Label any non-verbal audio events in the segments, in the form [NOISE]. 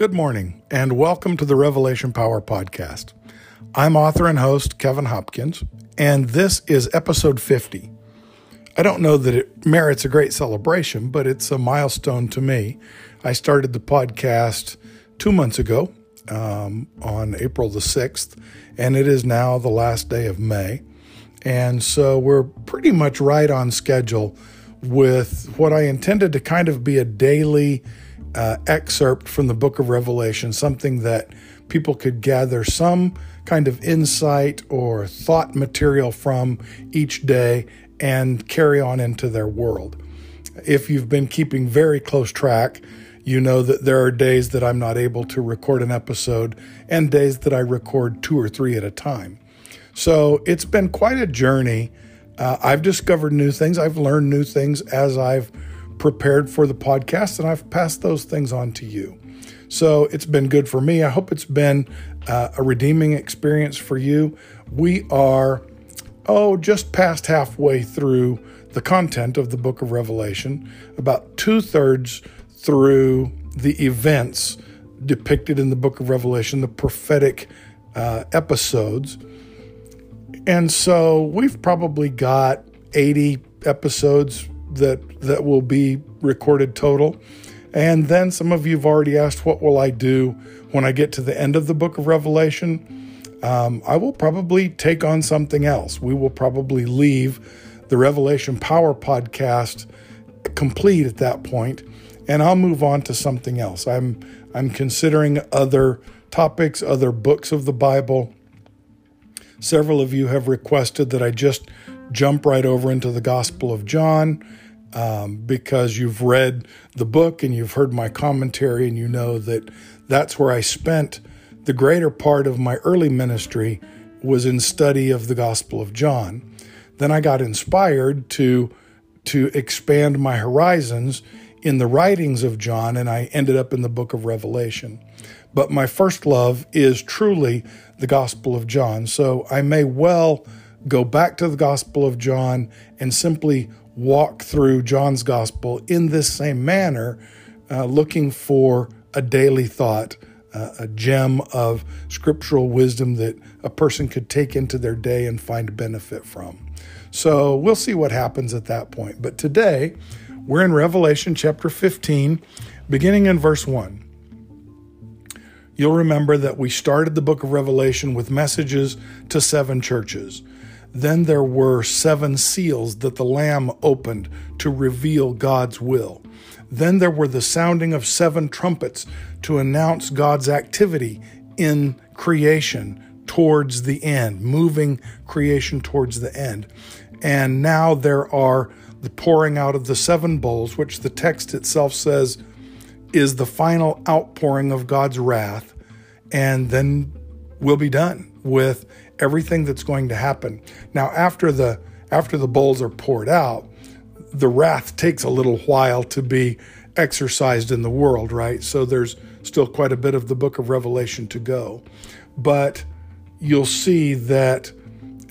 Good morning, and welcome to the Revelation Power Podcast. I'm author and host Kevin Hopkins, and this is episode 50. I don't know that it merits a great celebration, but it's a milestone to me. I started the podcast two months ago um, on April the 6th, and it is now the last day of May. And so we're pretty much right on schedule with what I intended to kind of be a daily uh, excerpt from the book of Revelation, something that people could gather some kind of insight or thought material from each day and carry on into their world. If you've been keeping very close track, you know that there are days that I'm not able to record an episode and days that I record two or three at a time. So it's been quite a journey. Uh, I've discovered new things, I've learned new things as I've prepared for the podcast, and I've passed those things on to you. So it's been good for me. I hope it's been uh, a redeeming experience for you. We are, oh, just past halfway through the content of the book of Revelation, about two thirds through the events depicted in the book of Revelation, the prophetic uh, episodes. And so we've probably got 80 episodes that that will be recorded total. And then some of you have already asked, what will I do when I get to the end of the book of Revelation? Um, I will probably take on something else. We will probably leave the Revelation Power podcast complete at that point, and I'll move on to something else. I'm I'm considering other topics, other books of the Bible. Several of you have requested that I just jump right over into the Gospel of John um, because you've read the book and you've heard my commentary, and you know that that's where I spent the greater part of my early ministry was in study of the Gospel of John. Then I got inspired to to expand my horizons in the writings of John, and I ended up in the book of Revelation. But my first love is truly the Gospel of John. So I may well go back to the Gospel of John and simply walk through John's Gospel in this same manner, uh, looking for a daily thought, uh, a gem of scriptural wisdom that a person could take into their day and find benefit from. So we'll see what happens at that point. But today, we're in Revelation chapter 15, beginning in verse 1. You'll remember that we started the book of Revelation with messages to seven churches. Then there were seven seals that the Lamb opened to reveal God's will. Then there were the sounding of seven trumpets to announce God's activity in creation towards the end, moving creation towards the end. And now there are the pouring out of the seven bowls, which the text itself says is the final outpouring of God's wrath. And then we'll be done with everything that's going to happen. Now, after the after the bowls are poured out, the wrath takes a little while to be exercised in the world, right? So there's still quite a bit of the book of Revelation to go, but you'll see that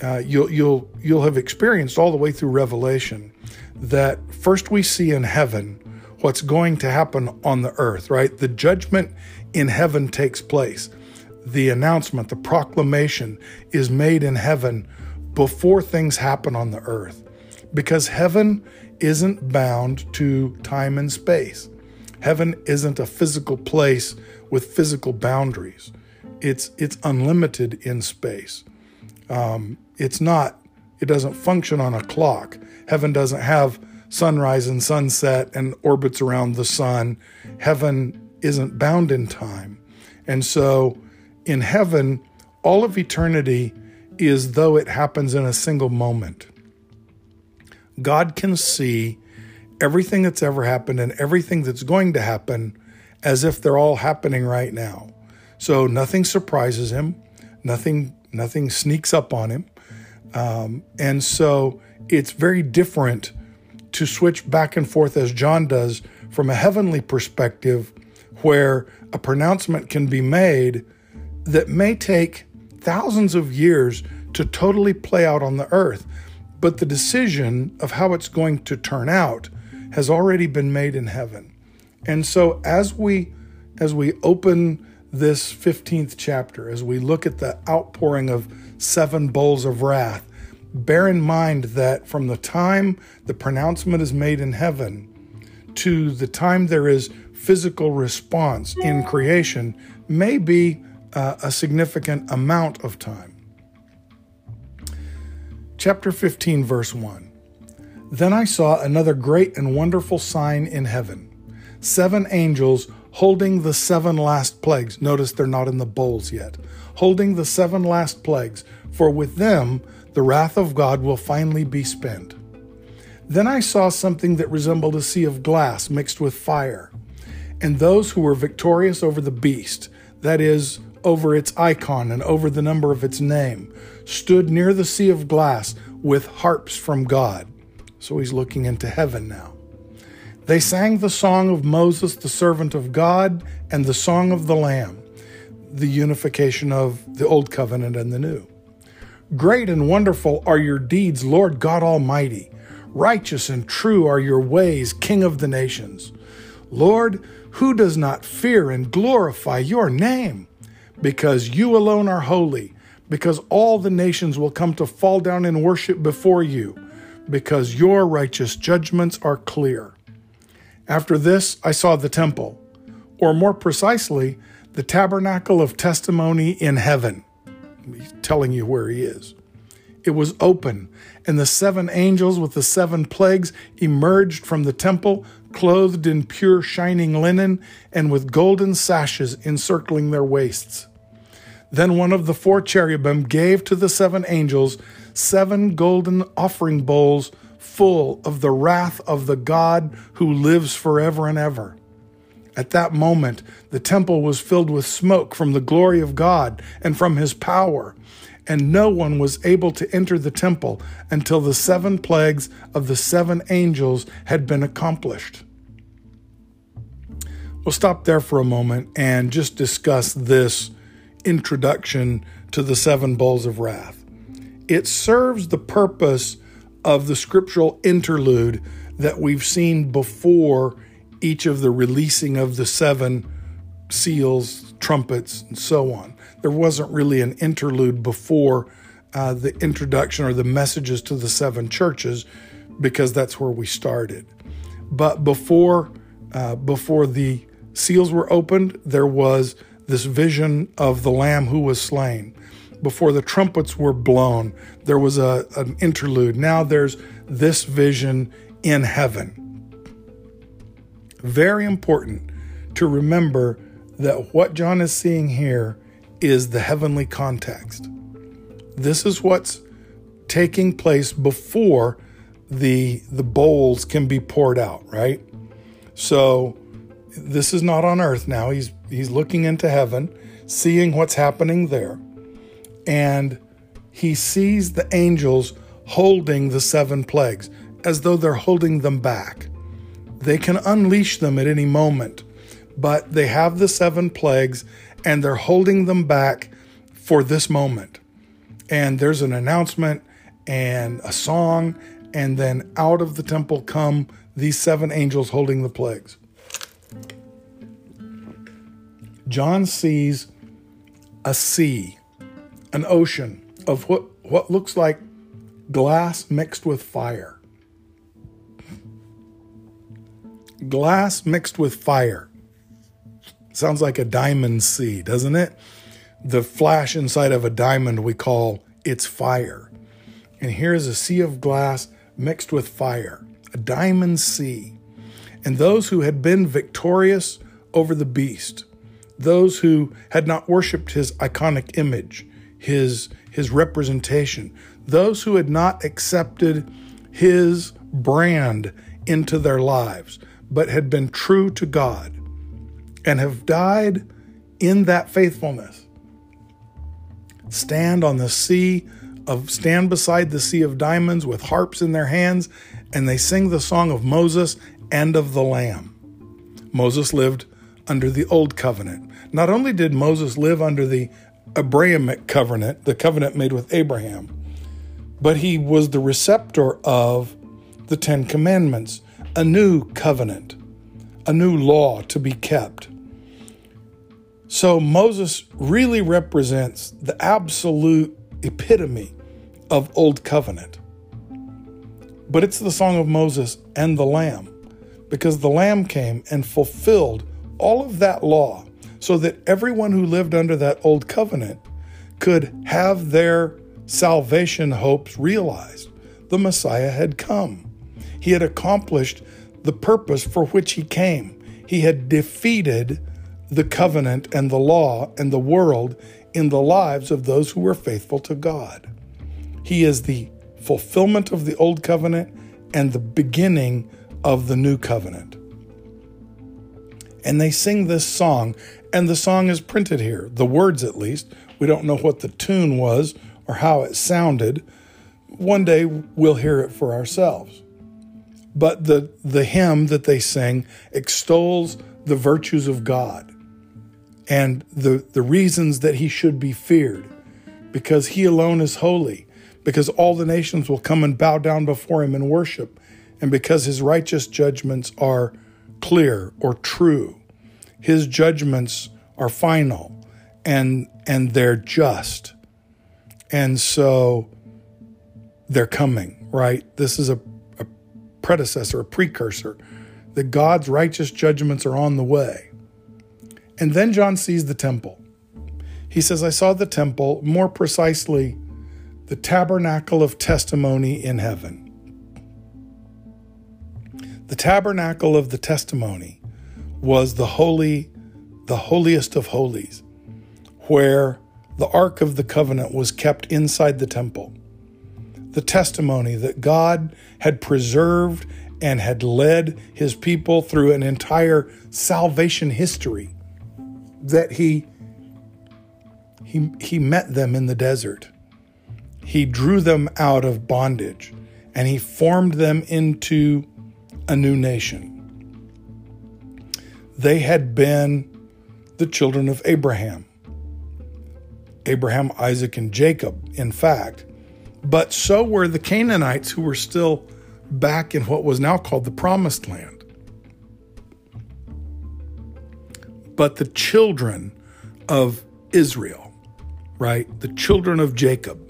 uh, you'll you'll you'll have experienced all the way through Revelation that first we see in heaven what's going to happen on the earth, right? The judgment in heaven takes place the announcement, the proclamation is made in heaven before things happen on the earth. Because heaven isn't bound to time and space. Heaven isn't a physical place with physical boundaries. It's it's unlimited in space. Um, it's not. It doesn't function on a clock. Heaven doesn't have sunrise and sunset and orbits around the sun. Heaven isn't bound in time, and so in heaven, all of eternity is though it happens in a single moment. God can see everything that's ever happened and everything that's going to happen as if they're all happening right now. So nothing surprises him, nothing nothing sneaks up on him, um, and so it's very different to switch back and forth as John does from a heavenly perspective, where a pronouncement can be made that may take thousands of years to totally play out on the earth. But the decision of how it's going to turn out has already been made in heaven. And so as we as we open this 15th chapter, as we look at the outpouring of seven bowls of wrath, bear in mind that from the time the pronouncement is made in heaven to the time there is physical response in creation may be uh, a significant amount of time. Chapter 15, verse 1. Then I saw another great and wonderful sign in heaven seven angels holding the seven last plagues. Notice they're not in the bowls yet. Holding the seven last plagues, for with them the wrath of God will finally be spent. Then I saw something that resembled a sea of glass mixed with fire. And those who were victorious over the beast, that is, over its icon and over the number of its name, stood near the sea of glass with harps from God. So he's looking into heaven now. They sang the song of Moses, the servant of God, and the song of the Lamb, the unification of the Old Covenant and the New. Great and wonderful are your deeds, Lord God Almighty. Righteous and true are your ways, King of the nations. Lord, who does not fear and glorify your name? Because you alone are holy, because all the nations will come to fall down and worship before you, because your righteous judgments are clear. After this, I saw the temple, or more precisely, the tabernacle of testimony in heaven. He's telling you where he is. It was open, and the seven angels with the seven plagues emerged from the temple, clothed in pure shining linen and with golden sashes encircling their waists. Then one of the four cherubim gave to the seven angels seven golden offering bowls full of the wrath of the God who lives forever and ever. At that moment, the temple was filled with smoke from the glory of God and from his power, and no one was able to enter the temple until the seven plagues of the seven angels had been accomplished. We'll stop there for a moment and just discuss this introduction to the seven bowls of wrath. It serves the purpose of the scriptural interlude that we've seen before each of the releasing of the seven seals, trumpets, and so on. There wasn't really an interlude before uh, the introduction or the messages to the seven churches because that's where we started. But before uh, before the seals were opened, there was this vision of the Lamb who was slain before the trumpets were blown, there was a, an interlude. Now there's this vision in heaven. Very important to remember that what John is seeing here is the heavenly context. This is what's taking place before the the bowls can be poured out, right? So this is not on earth now. He's he's looking into heaven, seeing what's happening there and he sees the angels holding the seven plagues as though they're holding them back. They can unleash them at any moment, but they have the seven plagues and they're holding them back for this moment. And there's an announcement and a song, and then out of the temple come these seven angels holding the plagues. John sees a sea an ocean of what, what looks like glass mixed with fire. Glass mixed with fire. Sounds like a diamond sea, doesn't it? The flash inside of a diamond we call its fire. And here is a sea of glass mixed with fire, a diamond sea. And those who had been victorious over the beast, those who had not worshiped his iconic image, his, his representation. Those who had not accepted his brand into their lives, but had been true to God and have died in that faithfulness. Stand on the sea of stand beside the sea of diamonds with harps in their hands, and they sing the song of Moses and of the Lamb. Moses lived under the old covenant. Not only did Moses live under the Abrahamic covenant, the covenant made with Abraham, but he was the receptor of the Ten Commandments, a new covenant, a new law to be kept. So Moses really represents the absolute epitome of Old Covenant. But it's the song of Moses and the Lamb, because the Lamb came and fulfilled all of that law so that everyone who lived under that Old Covenant could have their salvation hopes realized. The Messiah had come, he had accomplished the purpose for which he came. He had defeated the covenant and the law and the world in the lives of those who were faithful to God. He is the fulfillment of the old covenant and the beginning of the new covenant. And they sing this song, and the song is printed here, the words at least. We don't know what the tune was or how it sounded. One day we'll hear it for ourselves. But the, the hymn that they sing extols the virtues of God and the, the reasons that he should be feared, because he alone is holy, because all the nations will come and bow down before him and worship, and because his righteous judgments are clear or true. His judgments are final and and they're just. And so they're coming, right? This is a, a predecessor, a precursor, that God's righteous judgments are on the way. And then John sees the temple. He says, I saw the temple, more precisely, the tabernacle of testimony in heaven. The tabernacle of the testimony was the holy, the holiest of holies, where the Ark of the Covenant was kept inside the temple. The testimony that God had preserved and had led his people through an entire salvation history that he he he met them in the desert. He drew them out of bondage and he formed them into a new nation. They had been the children of Abraham. Abraham, Isaac, and Jacob, in fact. But so were the Canaanites who were still back in what was now called the Promised Land. but the children of Israel, right? The children of Jacob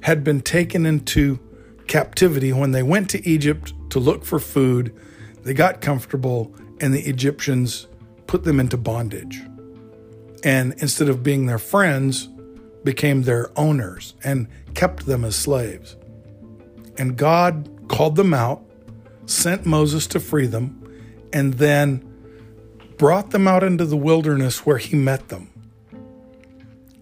had been taken into captivity when they went to Egypt to look for food. They got comfortable, and the Egyptians put them into bondage. And instead of being their friends, became their owners and kept them as slaves. And God called them out, sent Moses to free them, and then brought them out into the wilderness where he met them.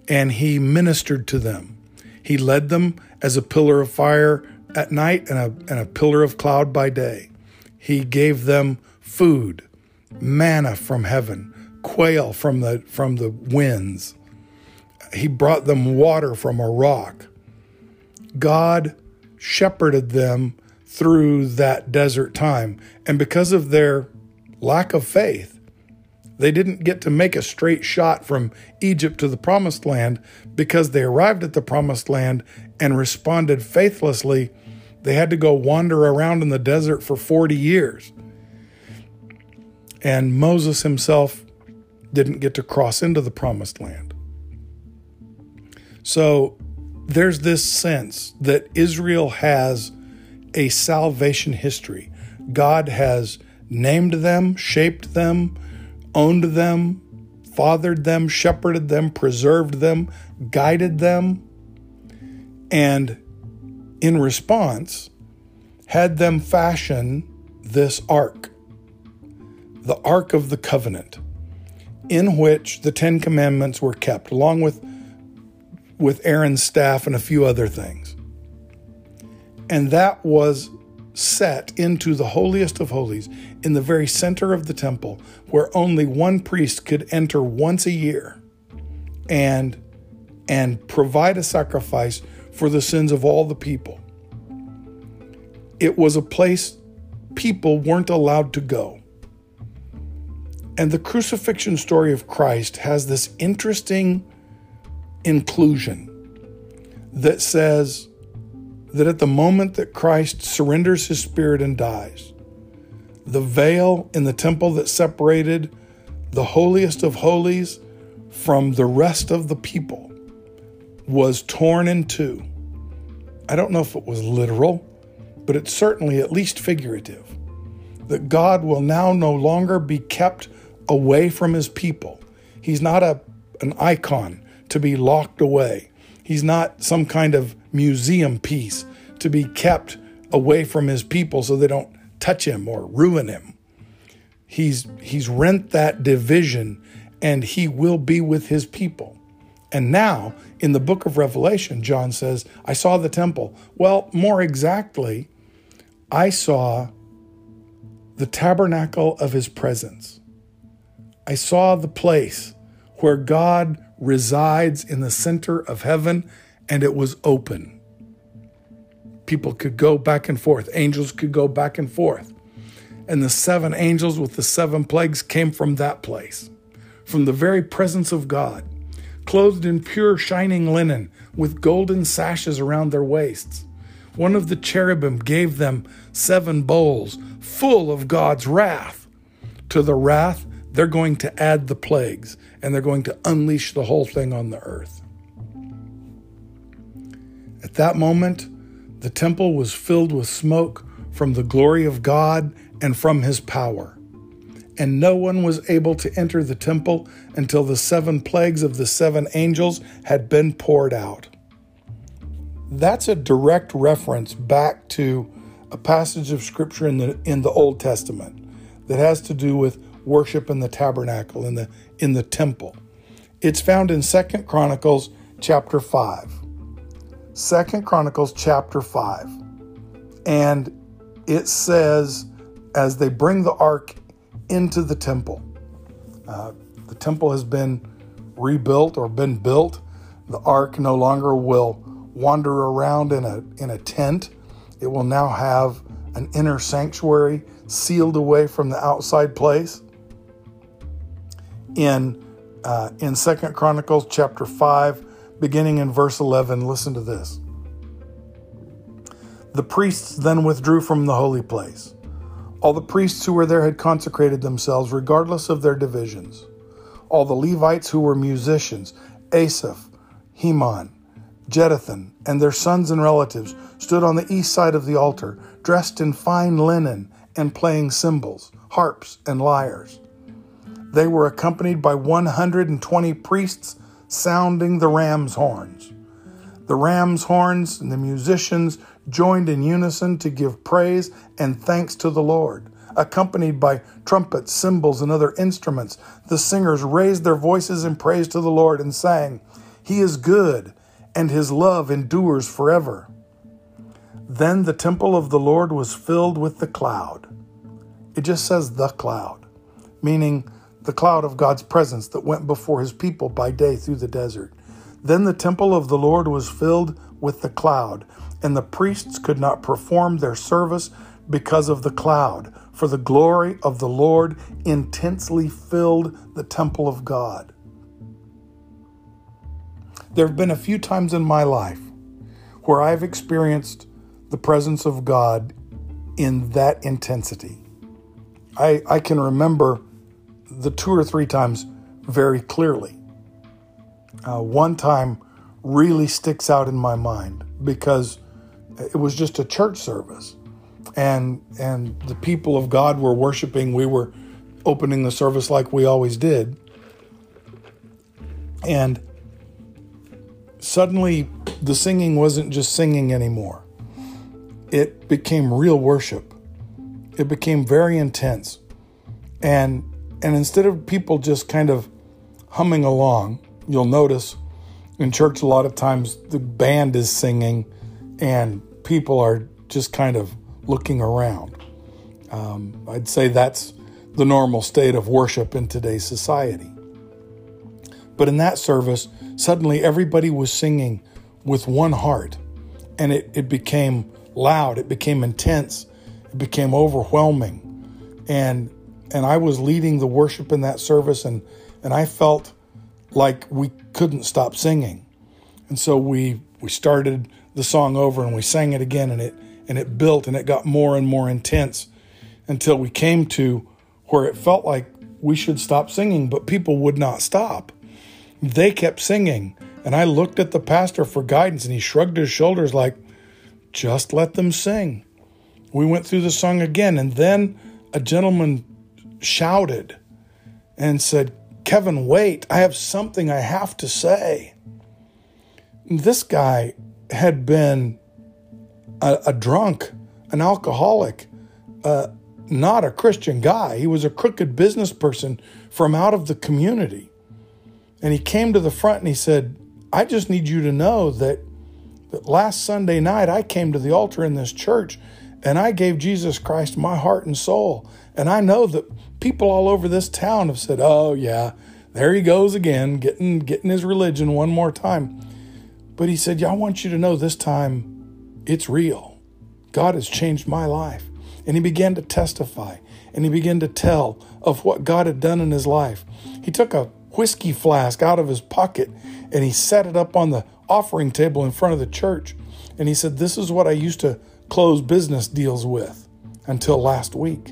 And he ministered to them. He led them as a pillar of fire at night and a, and a pillar of cloud by day. He gave them food, manna from heaven, quail from the, from the winds. He brought them water from a rock. God shepherded them through that desert time. And because of their lack of faith, they didn't get to make a straight shot from Egypt to the promised land because they arrived at the promised land and responded faithlessly. They had to go wander around in the desert for 40 years. And Moses himself didn't get to cross into the promised land. So there's this sense that Israel has a salvation history. God has named them, shaped them, owned them, fathered them, shepherded them, preserved them, guided them, and in response, had them fashion this ark, the Ark of the Covenant, in which the Ten Commandments were kept, along with, with Aaron's staff and a few other things. And that was set into the holiest of holies in the very center of the temple where only one priest could enter once a year and and provide a sacrifice for the sins of all the people. It was a place people weren't allowed to go. And the crucifixion story of Christ has this interesting inclusion that says that at the moment that Christ surrenders his spirit and dies, the veil in the temple that separated the holiest of holies from the rest of the people was torn in two. I don't know if it was literal, but it's certainly at least figurative. That God will now no longer be kept away from his people. He's not a, an icon to be locked away. He's not some kind of museum piece to be kept away from his people so they don't touch him or ruin him. He's, he's rent that division and he will be with his people. And now, in the book of Revelation, John says, I saw the temple. Well, more exactly, I saw the tabernacle of his presence. I saw the place where God resides in the center of heaven, and it was open. People could go back and forth, angels could go back and forth. And the seven angels with the seven plagues came from that place, from the very presence of God, clothed in pure shining linen with golden sashes around their waists. One of the cherubim gave them seven bowls full of God's wrath. To the wrath, they're going to add the plagues and they're going to unleash the whole thing on the earth. At that moment, the temple was filled with smoke from the glory of God and from his power. And no one was able to enter the temple until the seven plagues of the seven angels had been poured out. That's a direct reference back to a passage of scripture in the in the Old Testament that has to do with worship in the tabernacle in the in the temple. It's found in Second Chronicles chapter 5. Second Chronicles chapter 5. And it says as they bring the ark into the temple. Uh, the temple has been rebuilt or been built. The ark no longer will wander around in a, in a tent. It will now have an inner sanctuary sealed away from the outside place. In, uh, in 2 Chronicles chapter 5, beginning in verse 11, listen to this. The priests then withdrew from the holy place. All the priests who were there had consecrated themselves, regardless of their divisions. All the Levites who were musicians, Asaph, Heman, Jeduthun, and their sons and relatives stood on the east side of the altar, dressed in fine linen and playing cymbals, harps, and lyres. They were accompanied by 120 priests sounding the ram's horns. The ram's horns and the musicians joined in unison to give praise and thanks to the Lord. Accompanied by trumpets, cymbals, and other instruments, the singers raised their voices in praise to the Lord and sang, He is good and his love endures forever. Then the temple of the Lord was filled with the cloud. It just says the cloud, meaning the cloud of God's presence that went before his people by day through the desert. Then the temple of the Lord was filled with the cloud, and the priests could not perform their service because of the cloud, for the glory of the Lord intensely filled the temple of God. There have been a few times in my life where I've experienced the presence of God in that intensity. I, I can remember the two or three times very clearly. Uh, one time really sticks out in my mind because it was just a church service and and the people of God were worshiping we were opening the service like we always did and suddenly the singing wasn't just singing anymore. It became real worship. It became very intense. And and instead of people just kind of humming along, you'll notice in church a lot of times the band is singing and people are just kind of looking around. Um, I'd say that's the normal state of worship in today's society. But in that service, suddenly everybody was singing with one heart, and it, it became loud, it became intense, it became overwhelming. And and I was leading the worship in that service and and I felt like we couldn't stop singing. And so we we started the song over and we sang it again and it and it built and it got more and more intense until we came to where it felt like we should stop singing, but people would not stop. They kept singing, and I looked at the pastor for guidance, and he shrugged his shoulders like, just let them sing. We went through the song again, and then a gentleman shouted and said, Kevin, wait, I have something I have to say. This guy had been a, a drunk, an alcoholic, uh, not a Christian guy. He was a crooked business person from out of the community. And he came to the front and he said, I just need you to know that, that last Sunday night I came to the altar in this church and I gave Jesus Christ my heart and soul. And I know that people all over this town have said, "Oh yeah, there he goes again, getting getting his religion one more time." But he said, "Yeah, I want you to know this time it's real. God has changed my life." And he began to testify and he began to tell of what God had done in his life. He took a whiskey flask out of his pocket and he set it up on the offering table in front of the church. And he said, This is what I used to close business deals with until last week.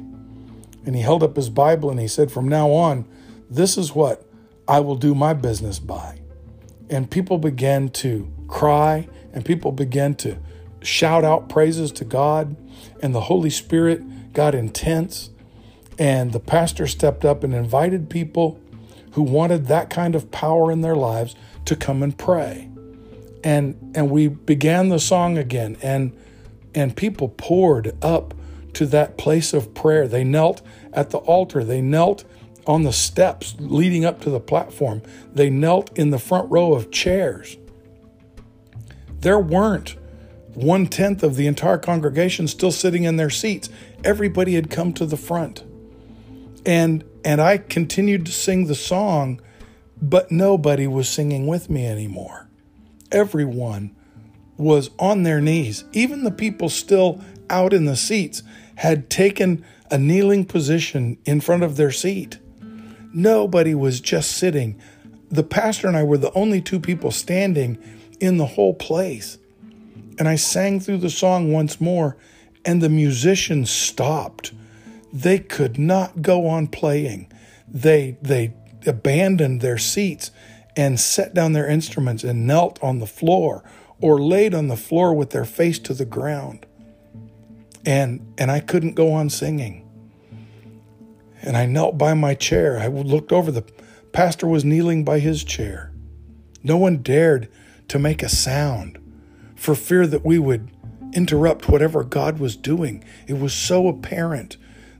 And he held up his Bible and he said, From now on, this is what I will do my business by. And people began to cry and people began to shout out praises to God. And the Holy Spirit got intense. And the pastor stepped up and invited people who wanted that kind of power in their lives to come and pray. And and we began the song again and and people poured up to that place of prayer. They knelt at the altar. They knelt on the steps leading up to the platform. They knelt in the front row of chairs. There weren't one tenth of the entire congregation still sitting in their seats. Everybody had come to the front. And and I continued to sing the song, but nobody was singing with me anymore. Everyone was on their knees. Even the people still out in the seats had taken a kneeling position in front of their seat. Nobody was just sitting. The pastor and I were the only two people standing in the whole place. And I sang through the song once more, and the musicians stopped. They could not go on playing. They they abandoned their seats and set down their instruments and knelt on the floor or laid on the floor with their face to the ground. And and I couldn't go on singing. And I knelt by my chair. I looked over the pastor was kneeling by his chair. No one dared to make a sound for fear that we would interrupt whatever God was doing. It was so apparent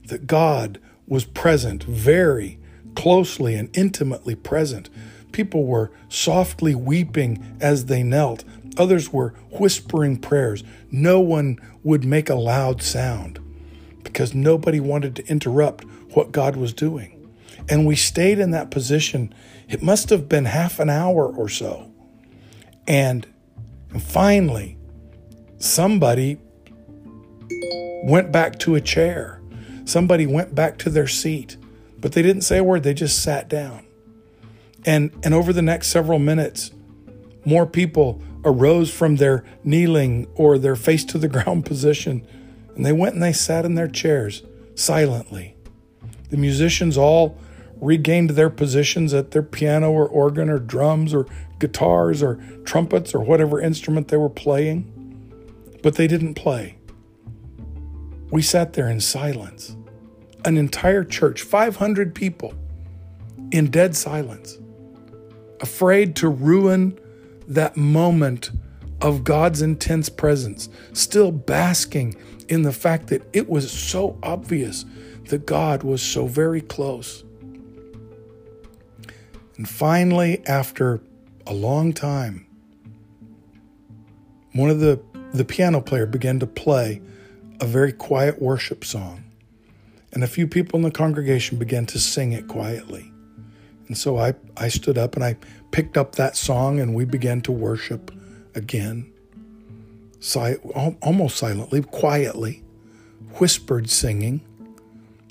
that God was present, very closely and intimately present. People were softly weeping as they knelt, Others were whispering prayers. No one would make a loud sound because nobody wanted to interrupt what God was doing. And we stayed in that position. It must have been half an hour or so. And finally, somebody went back to a chair. Somebody went back to their seat, but they didn't say a word. They just sat down. And, and over the next several minutes, more people arose from their kneeling or their face to the [LAUGHS] ground position, and they went and they sat in their chairs silently. The musicians all regained their positions at their piano or organ or drums or guitars or trumpets or whatever instrument they were playing, but they didn't play. We sat there in silence. An entire church, 500 people, in dead silence, afraid to ruin that moment of God's intense presence, still basking in the fact that it was so obvious that God was so very close. And finally, after a long time, one of the, the piano player began to play a very quiet worship song. And a few people in the congregation began to sing it quietly. And so I, I stood up and I picked up that song and we began to worship again. Si- almost silently, quietly, whispered singing,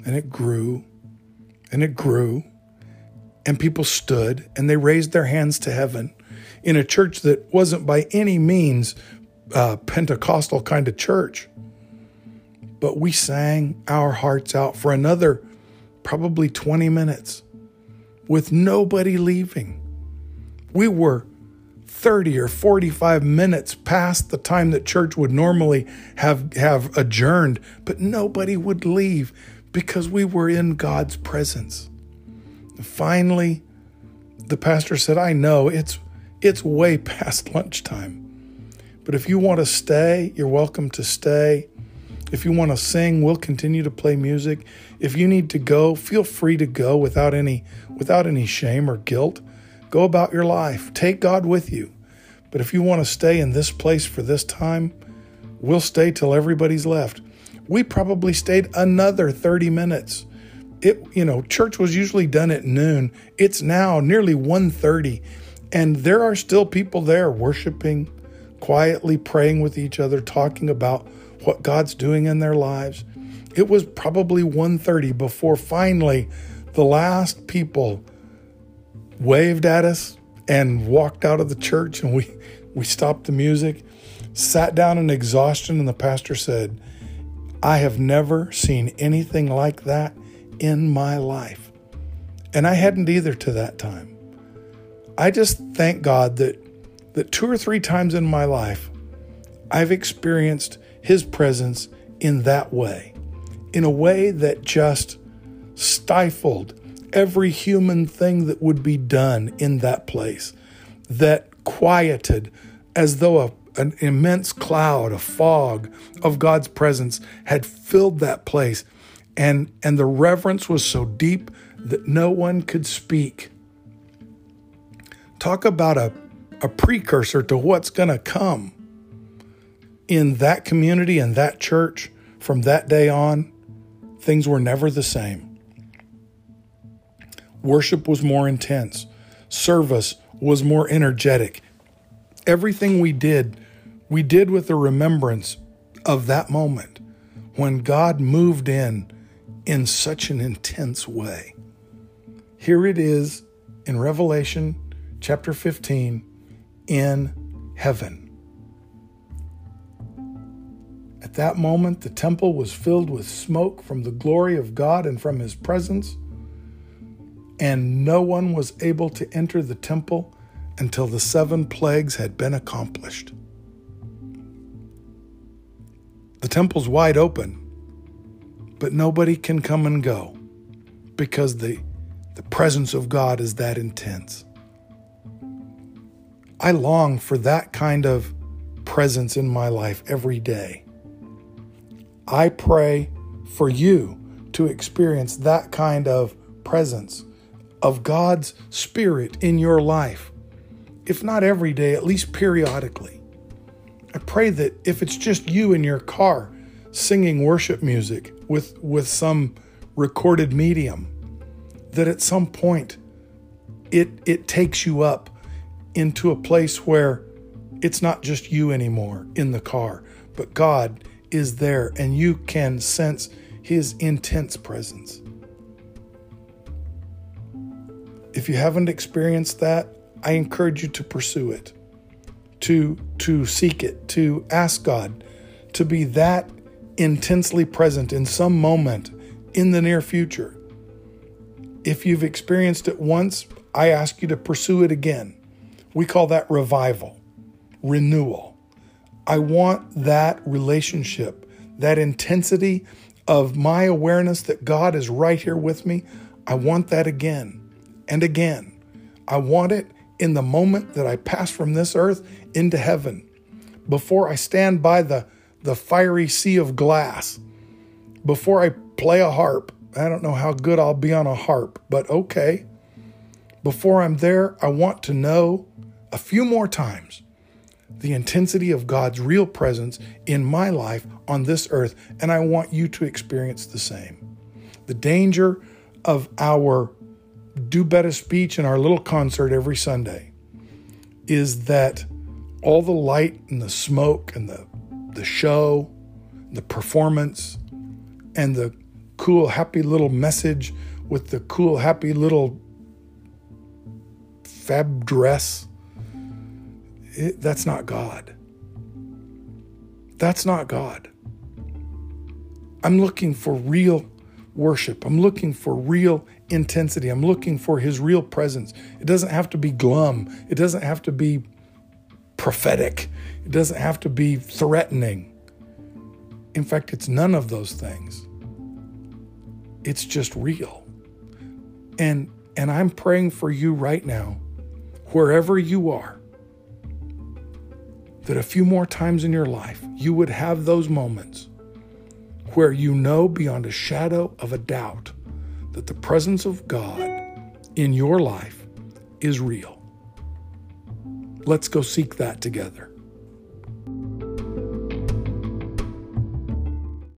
and it grew and it grew. And people stood and they raised their hands to heaven in a church that wasn't by any means a Pentecostal kind of church. But we sang our hearts out for another probably 20 minutes with nobody leaving We were 30 or 45 minutes past the time that church would normally have, have adjourned, but nobody would leave because we were in God's presence. Finally, the pastor said, I know it's, it's way past lunchtime. But if you want to stay, you're welcome to stay. If you want to sing, we'll continue to play music. If you need to go, feel free to go without any without any shame or guilt. Go about your life. Take God with you. But if you want to stay in this place for this time, we'll stay till everybody's left. We probably stayed another 30 minutes. It you know, church was usually done at noon. It's now nearly 1:30 and there are still people there worshiping, quietly praying with each other, talking about what God's doing in their lives. It was probably 1:30 before finally the last people waved at us and walked out of the church and we we stopped the music, sat down in exhaustion and the pastor said, "I have never seen anything like that in my life." And I hadn't either to that time. I just thank God that that two or three times in my life I've experienced his presence in that way, in a way that just stifled every human thing that would be done in that place, that quieted as though a, an immense cloud, a fog of God's presence had filled that place. And, and the reverence was so deep that no one could speak. Talk about a, a precursor to what's going to come in that community and that church from that day on, things were never the same. Worship was more intense, service was more energetic. Everything we did, we did with the remembrance of that moment when God moved in in such an intense way. Here it is in Revelation chapter 15 in heaven. At that moment, the temple was filled with smoke from the glory of God and from his presence, and no one was able to enter the temple until the seven plagues had been accomplished. The temple's wide open, but nobody can come and go because the, the presence of God is that intense. I long for that kind of presence in my life every day. I pray for you to experience that kind of presence of God's Spirit in your life. If not every day, at least periodically. I pray that if it's just you in your car singing worship music with, with some recorded medium, that at some point it, it takes you up into a place where it's not just you anymore in the car, but God is there and you can sense his intense presence. If you haven't experienced that, I encourage you to pursue it, to, to seek it, to ask God to be that intensely present in some moment in the near future. If you've experienced it once, I ask you to pursue it again. We call that revival, renewal. I want that relationship, that intensity of my awareness that God is right here with me. I want that again and again. I want it in the moment that I pass from this earth into heaven. Before I stand by the, the fiery sea of glass, before I play a harp, I don't know how good I'll be on a harp, but okay. Before I'm there, I want to know a few more times the intensity of God's real presence in my life on this earth, and I want you to experience the same. The danger of our do better speech and our little concert every Sunday is that all the light and the smoke and the, the show, the performance, and the cool, happy little message with the cool, happy little fab dress it, that's not God. That's not God. I'm looking for real, worship. I'm looking for real intensity. I'm looking for his real presence. It doesn't have to be glum. It doesn't have to be prophetic. It doesn't have to be threatening. In fact, it's none of those things. It's just real. And and I'm praying for you right now, wherever you are, that a few more times in your life you would have those moments where you know beyond a shadow of a doubt that the presence of God in your life is real. Let's go seek that together.